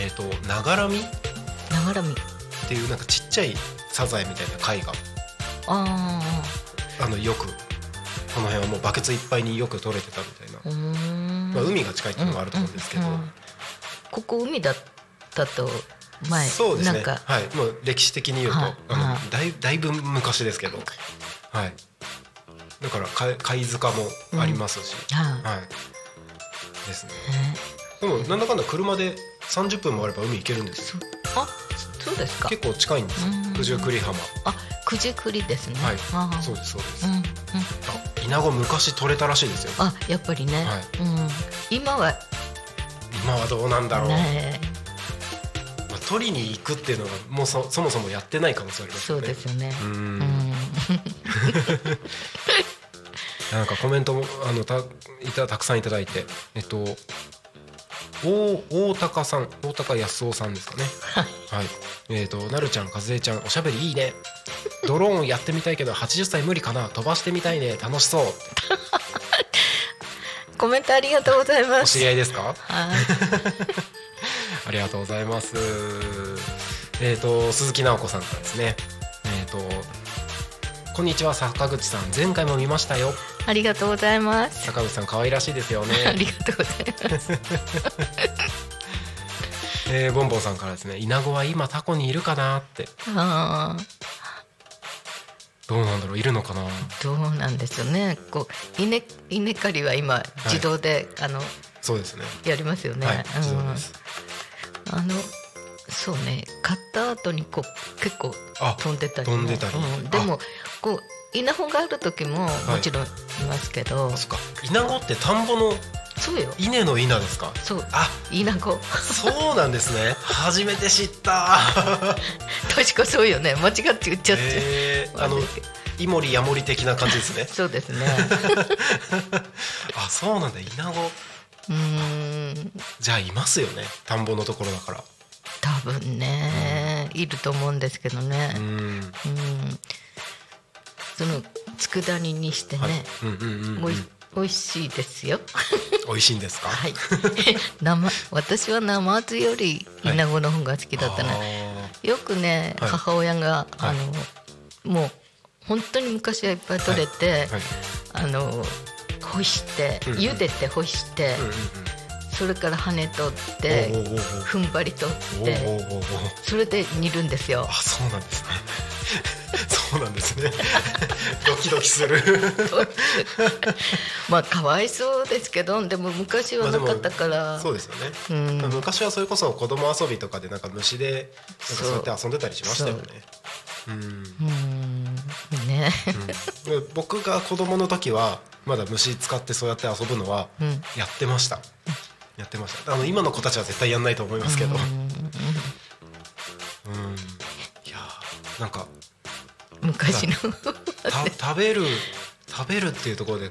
えっ、とながらみ？っながらみ。ていうなんかちっちゃいサザエみたいな貝がああのよく。この辺はもうバケツいっぱいによく取れてたみたいな。まあ、海が近いっていうのもあると思うんですけど、うんうんここ海だったと前そうですね。はい。もう歴史的に言うと、はい。あのはいだいだいぶ昔ですけど。はいだからか貝塚もありますし、はい。はい。ですね。でもなんだかんだ車で30分もあれば海行けるんですよ。そあそうですか。結構近いんです九十九里浜。あ九十九里ですね。はい。そうですそうです、うんうん。あイナゴ昔取れたらしいですよ。あやっぱりね。はい。うん。今は今はどうなんだろう、ねまあ、取りに行くっていうのがもうそそもそもやってない可能性ありますそうよねですよね。ううんん。なんかコメントもあのたいたたくさんいただいてえっと大大高さん大高康夫さんですかね。はい。えっ、となるちゃん和江ちゃんおしゃべりいいね。ドローンやってみたいけど80歳無理かな。飛ばしてみたいね。楽しそう。コメントありがとうございまおす。知り合いですか？はい。ありがとうございます。えっ、と鈴木直子さんからですね。えっ、とこんにちは坂口さん前回も見ましたよありがとうございます。坂口さん可愛らしいですよ あねりがとうございます。えー、ボンボンさんからですねイナゴは今タコにいるかなってああ。どうなんだろういるのかな？どうなんですよね。こう稲稲刈りは今自動で、あのそうですねやりますよね。はい自動うんです、あのそうね。買った後にこう結構あ飛んでたりも。飛んでたり。うん。でもこう稲穂がある時もい。もちろんいますけど、そっか。イナゴって田んぼのそうよ。稲の稲ですか？そう。あ。稲子そうなんですね。初めて知った。確かそうよね。間違って言っちゃって、えー、あのイモリヤモリ的な感じですね。そうですね。あそうなんだ。イナゴうーん。じゃあいますよね。田んぼのところだから多分ね、いると思うんですけどね。うん。うん。その佃煮にしてね、美味しいですよ。美味しいんですか？はい。生私はナマズよりイナゴの方が好きだったね、よくね、はい。母親が、はい。あのもう本当に昔はいっぱい取れて、あの干して、茹でて干して、うんうんうんそれから羽取って踏ん張り取おってそれで煮るんですよ。あそうなんですね。そうなんですね。ドキドキする。まあかわいそうですけどでも昔はなかったから、そうですよね、うん。昔はそれこそ子供遊びとかでなんか虫でなんかそうやって遊んでたりしましたよね。う。ん。うん。ね。で僕が子供の時はまだ虫使ってそうやって遊ぶのはうん。やってました、やってましたあの今の子たちは絶対やんないと思いますけど。うん。いやーなんか昔の。た食べる食べるっていうところで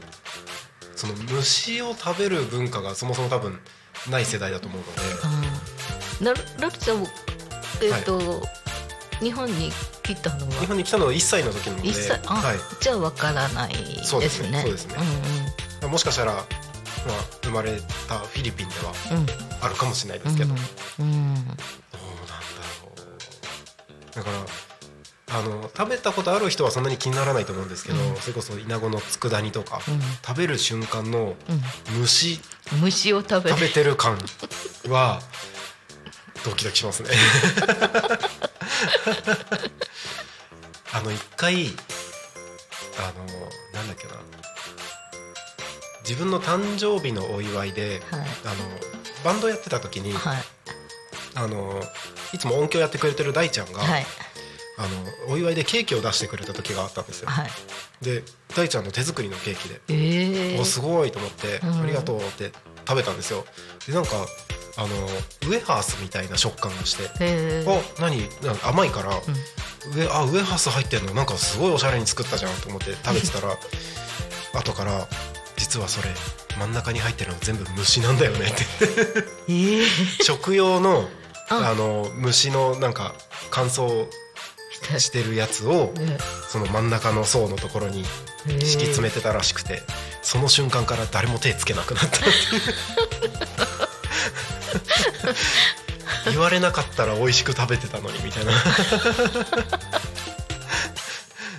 その虫を食べる文化がそもそも多分ない世代だと思うので。うん。なるなるちゃんえっ、と、日本に来たのは？日本に来たのは1歳の時なので。一歳。あ、はじゃあわからないですね。そうですね。そうですね。うい、もしかしたら、まあ、生まれたフィリピンではんうん。うんあるかもしれないですけど、どうなんだうんろう。だからあの食べたことある人はそんなに気にならないと思うんですけど、それこそイナゴの佃煮とか、うん。食べる瞬間の虫。虫を食べ食べるてる感はドキドキしますね。あの一回あのなんだっけな自分の誕生日のお祝いで、はい。あのバンドやってた時に、はい。あのいつも音響やってくれてる大ちゃんが、はい。あのお祝いでケーキを出してくれた時があったんですよ。はい。で大ちゃんの手作りのケーキでええおすごいと思って、うん。ありがとうって食べたんですよ。でなんかあのウエハースみたいな食感がして、ええあ何？なんか甘いから、上あウエハース入ってんの？なんかすごいおしゃれに作ったじゃんと思って食べてたら 後から実はそれ真ん中に入ってるの全部虫なんだよねって。ええ 食用のあ。あの虫のなんか乾燥してるやつをえその真ん中の層のところにえ敷き詰めてたらしくてその瞬間から誰も手つけなくなったって 言われなかったら美味しく食べてたのにみたいな。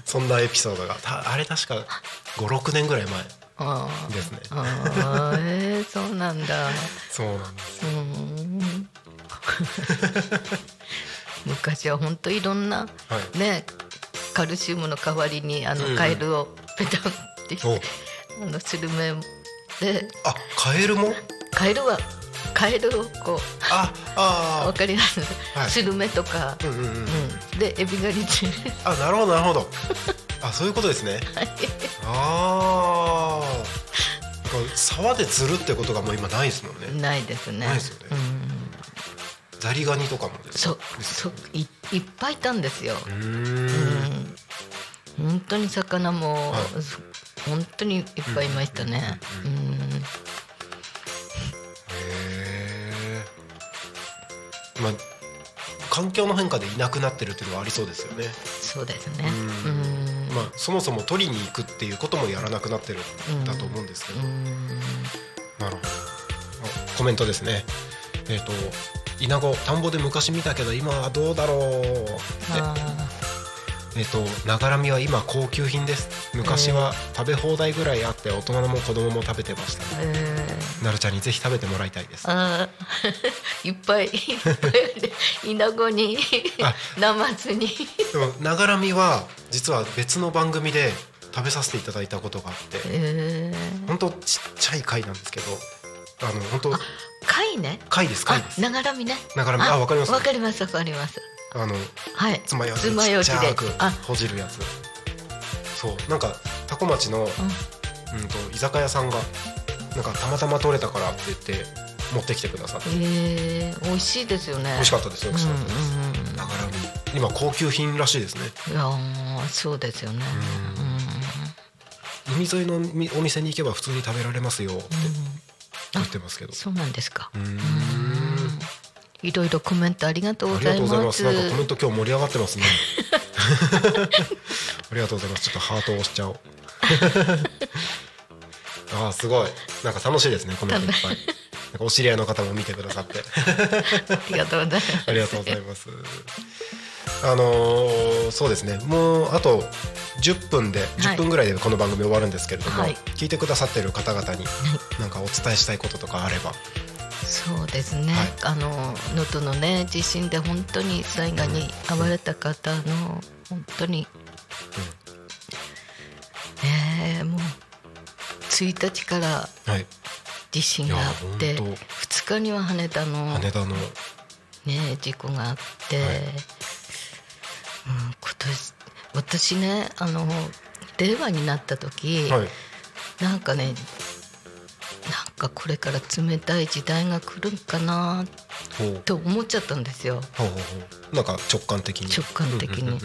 そんなエピソードがたあれ確か56年ぐらい前。あですね。ああええそうなんだ。そうなんです。うん。昔は本当いろんなはい。ねカルシウムの代わりにあうんうん。のカエルをペタンっておあのスルメで。あカエルも？カエルはカエルをこうああわかります、はい。スルメとか、ーうんうんうん。うん、でエビがにつあなるほどなるほどあそういうことですね。ああ沢で釣るってことがもう今ないですもんね。ないですね。ないですよね。うん、ザリガニとかもそうか？そういいっぱいいたんですよ、うん。ん、本当に魚も、はい。本当にいっぱいいましたね、うんへえまあ環境の変化でいなくなってるっていうのはありそうですよね。そうですね。ううんんまあそもそも取りに行くっていうこともやらなくなってるんだと思うんですけど、うん。なるほど。あコメントですね。えっ、とイナゴ田んぼで昔見たけど今はどうだろうって。あえっ、とながらみは今高級品です。昔は食べ放題ぐらいあって大人も子供も食べてました。ーえーなるちゃんにぜひ食べてもらいたいです。いっぱいいっぱいある。イナゴにあ。ナマズに。でもながらみは実は別の番組で食べさせていただいたことがあってえー、本当ちっちゃい貝なんですけどあの本当貝ね？貝です貝あです。ながらみね。ながらみ。あわかります。わかりますわかります。あのはい。爪楊枝爪楊枝で。ちっちゃくあ。ほじるやつ。そう。なんか多古町の、うん、と居酒屋さんがなんかたまたま取れたからって言って持ってきてくださって。えー、美味しいですよね。美味しかったですよ美味しかったです、うんうんうん。ながらみ今高級品らしいですね。いやーそうですよね。海沿いのみお店に行けば普通に食べられますよって言ってますけど。そうなんですか。うーん。いろいろコメントありがとうごありがとうございますす。なんかコメント今日盛り上がってますね。ありがとうございます。ちょっとハートを押しちゃおうあーすごい。なんか楽しいですねコメントいっぱい。なんかお知り合いの方も見てくださって。ありがとうございます。ありがとうございます。あのーそうですね。もうあと10分で10分ぐらいでこの番組終わるんですけれども、はい。聞いてくださってる方々になんかお伝えしたいこととかあれば。そうですね、はい。あの能登のね地震で本当に災害に遭われた方の本当に、えーもう1日からはい。地震があっていや本2日には羽田の、羽田の。ね、事故があって、はい。うん、今年私ねあの令和になった時、はい。なんかねなんかこれから冷たい時代が来るんかなほう。と思っちゃったんですよ。ほうほうほう。なんか直感的に。直感的に。うん。うん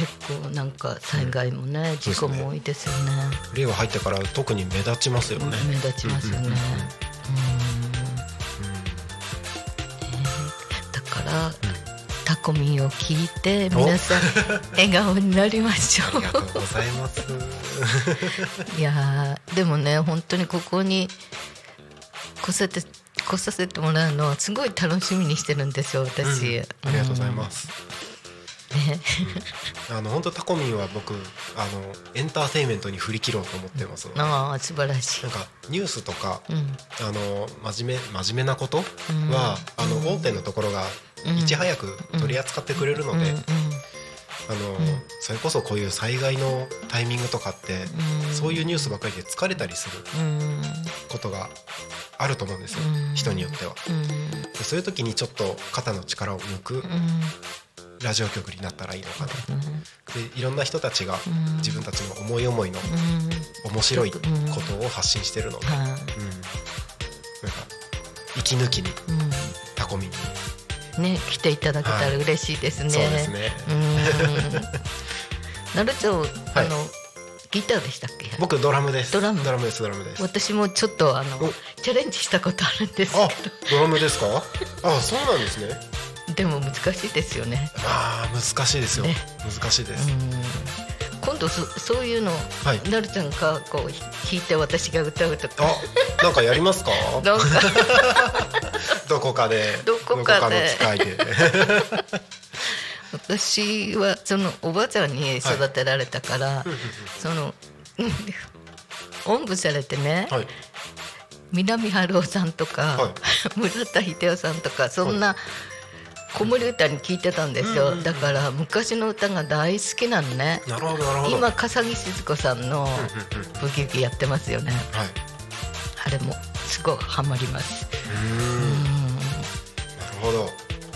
結構なんか災害もね、事故も多いですよね。令和入ってから特に目立ちますよね。目立ちますよね。うん。うんうんうんうん。だから、タコミンを聞いて皆さん笑顔になりましょありがとうございます。う。いやーでもね本当にここにこうやって来させてもらうのすごい楽しみにしてるんですよ私、うん。ありがとうございます、ねあの本当タコミンは僕あのエンターテインメントに振り切ろうと思ってますので。ああ素晴らしい。なんかニュースとか、うん。あの真面目真面目なことうん。は、あの大手のところがうん。いち早く取り扱ってくれるので、うん。うん。あのそれこそこういう災害のタイミングとかって、うん。そういうニュースばっかりで疲れたりするうん。ことがあると思うんですよ、うん。人によっては。うん。でそういう時にちょっと肩の力を抜く。うんラジオ局になったらいいのかな。うん。でいろんな人たちがうん。自分たちの思い思いのうん。面白いことを発信してるので、うん、なんかは息抜きにいタコミン。に、うんね来ていただけたら嬉しいですね。そうですね。うん。なるちゃん、はい。あのギターでしたっけ？僕ドラムです。ドラム？ですドラムです。私もちょっとあのお。チャレンジしたことあるんですあドラムですか？あそうなんですねけど、でも難しいですよね。まあ難しいですよ、ね。難しいです、うん。今度そそういうの、はい。なるちゃんがこう弾いて私が歌うとか。あなんかやりますか？どこかで。どこかで。機会で。私はそのおばあちゃんに育てられたから、そのうん おんぶされてね、はい。南春夫さんとか、はい。村田秀夫さんとかそんな子守歌に聞いてたんですよ、だから昔の歌が大好きなのね。なるほどなるほど。今笠木静子さんのブギウギやってますよね。はい。あれもすごいハマります。うーん。なるほど。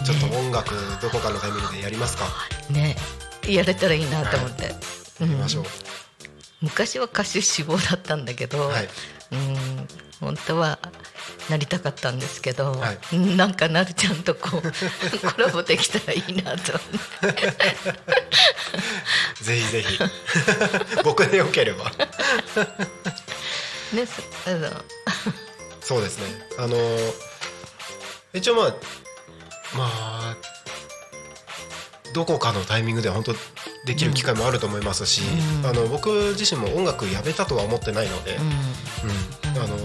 ちょっと音楽どこかのタイミングでやりますか。うんね。やれたらいいなと思って、やうんりましょう。昔は歌手志望だったんだけど、はい。うん本当はなりたかったんですけど、はなんかなるちゃんとこう コラボできたらいいなと ぜひぜひ。僕でよければ。ねそあのそうですね。あの一応まあまあどこかのタイミングでは本当できる機会もあると思いますし、うん。あの僕自身も音楽やめたとは思ってないので、うんあの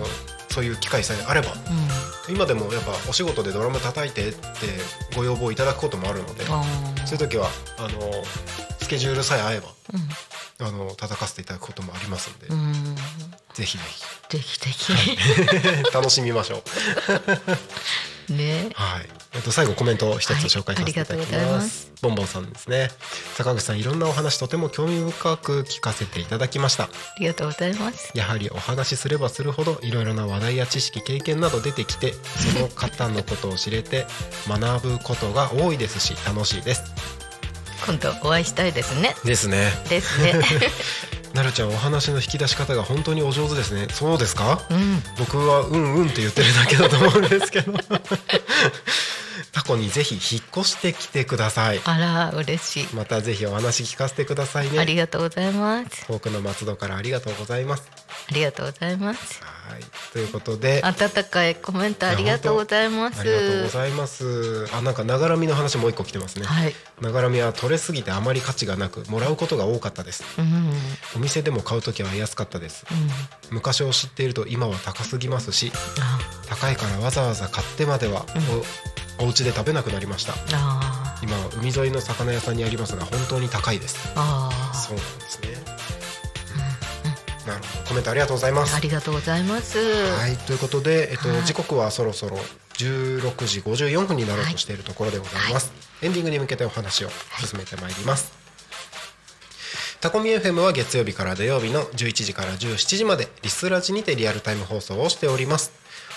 そういう機会さえあれば。うん。今でもやっぱお仕事でドラム叩いてってご要望いただくこともあるのであそういう時はあのスケジュールさえ合えばーあの叩かせていただくこともありますので、うん。うんぜひ。ぜぜひぜひ。ひ 楽しみましょう。ねはい。えっと最後コメントを一つ紹介させていただき。ますボンボンさんですね。坂口さんいろんなお話とても興味深く聞かせていただきました。ありがとうございますやはりお話しすればするほどいろいろな話題や知識経験など出てきてその方のことを知れて学ぶことが多いですし楽しいです。今度お会いしたいですねですね。ですね なるちゃんお話の引き出し方が本当にお上手ですね。そうですか？うん僕はうんうんって言ってるだけだと思うんですけど。タコにぜひ引っ越してきてください。あら嬉しいまたぜひお話聞かせてくださいね。ありがとうございますフォークの松戸からありがとうございます。ありがとうございますはい、ということで。温かいコメントありがとうございますありがとうございます。あ、なんかながらみの話もう一個来てますね。はいながらみは取れすぎてあまり価値がなく、もらうことが多かったです。うんうんお店でも買うときは安かったです。昔を知っていると今は高すぎますし、あ高いからわざわざ買ってまでは、おお家で食べなくなりました。あ今は海沿いの魚屋さんにありますが本当に高いです。ああそうなんですね。なるほど。コメントありがとうございます。ありがとうございます。はい、ということで、えっと、はい時刻はそろそろ16時54分になろうとしているところでございます。エンディングに向けてお話を進めてまいります。タコミ FM は月曜日から土曜日の11時から17時までリスラジにてリアルタイム放送をしております。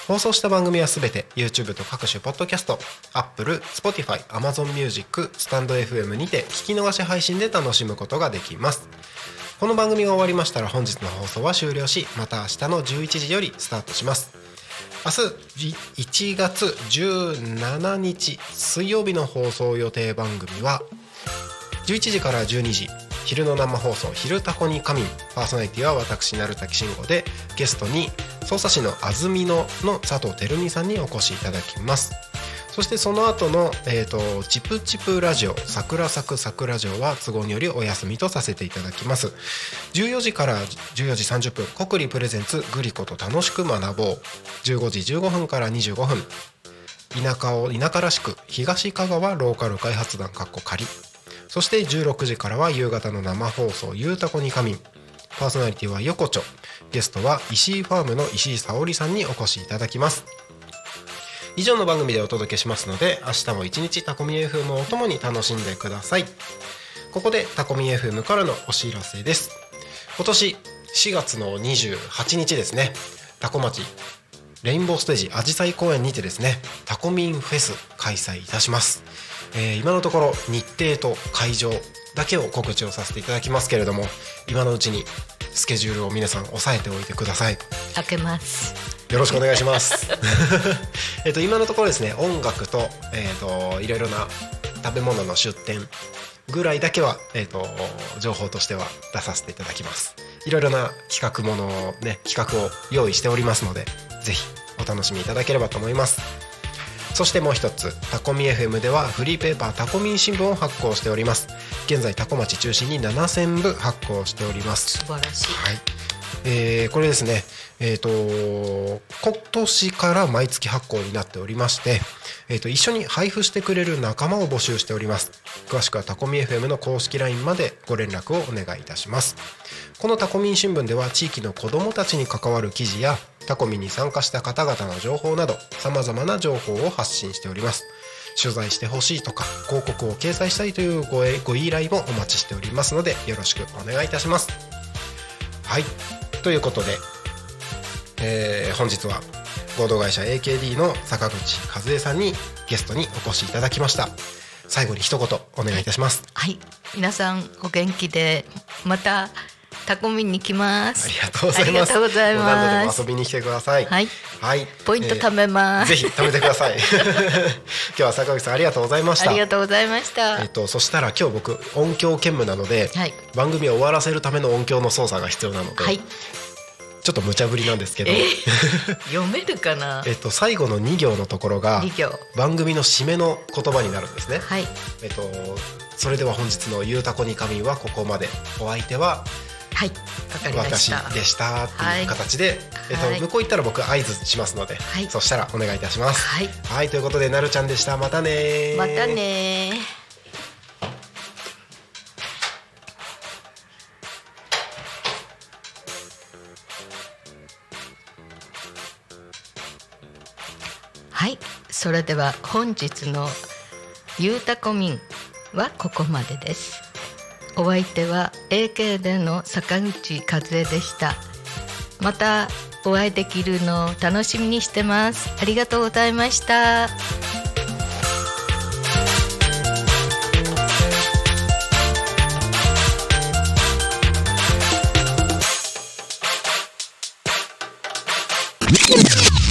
放送した番組はすべて YouTube と各種ポッドキャスト、Apple、Spotify、Amazon Music、スタンド FM にて聞き逃し配信で楽しむことができます。この番組が終わりましたら本日の放送は終了しまた明日の11時よりスタートします明日1月17日水曜日の放送予定番組は11時から12時昼の生放送「昼タコに仮眠」パーソナリティは私鳴滝慎吾でゲストに匝瑳市の安曇野の佐藤輝美さんにお越しいただきます。そしてその後の、えーと、チプチプラジオ桜咲く桜ジオは都合によりお休みとさせていただきます。14時から14時30分国理プレゼンツグリコと楽しく学ぼう。15時15分から25分。田舎を田舎らしく東香川ローカル開発団かっこ仮。そして16時からは夕方の生放送ゆうたこに仮眠パーソナリティは横丁。ゲストは石井ファームの石井沙織さんにお越しいただきます。以上の番組でお届けしますので明日も一日タコミ FM をともに楽しんでください。ここでタコミ FM からのお知らせです。今年4月の28日ですね。タコ町レインボーステージアジサイ公園にてですねタコミンフェス開催いたします、えー、今のところ日程と会場だけを告知をさせていただきますけれども今のうちにスケジュールを皆さん押さえておいてください。開けます。よろしくお願いします。えっと今のところですね音楽と,、えーと、いろいろな食べ物の出店ぐらいだけは、えーと、情報としては出させていただきます。いろいろな企画ものをね企画を用意しておりますのでぜひお楽しみいただければと思いますそしてもう一つタコミ FM ではフリーペーパータコミン新聞を発行しております。現在タコ町中心に7000部発行しております。素晴らしい、はい。えー、これですねえーと、今年から毎月発行になっておりまして、えーと、一緒に配布してくれる仲間を募集しております。詳しくはタコミ FM の公式 LINE までご連絡をお願いいたしますこのタコミン新聞では地域の子どもたちに関わる記事やタコミンに参加した方々の情報などさまざまな情報を発信しております。取材してほしいとか広告を掲載したいというごご依頼もお待ちしておりますのでよろしくお願いいたします。はい。ということでえー、本日は合同会社 AKD の坂口和恵さんにゲストにお越しいただきました。最後に一言お願いいたします。はい、皆さんお元気でまたタコミに来ます。ありがとうございます。ありがとうございます。何度でも遊びに来てください。はい、はい、ポイント貯めます、えー、ぜひ貯めてください。今日は坂口さんありがとうございました。ありがとうございました。えっ、とそしたら今日僕音響兼務なので、はい、番組を終わらせるための音響の操作が必要なので、はい。ちょっと無茶ぶりなんですけど、えー、読めるかな？えっと最後の2行のところが番組の締めの言葉になるんですね。はい。えっとそれでは本日の「ゆうたこに神」はここまで。お相手ははい。私でしたっていう形で、はい、えっと、向こう行ったら僕合図しますので、はい、そしたらお願いいたします。はい、はい、ということでなるちゃんでした。またねまたねはい。それでは本日のゆうたこみんはここまでですお相手は AK での坂口和恵でした。またお会いできるのを楽しみにしてます。ありがとうございました。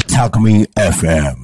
Talk Me FM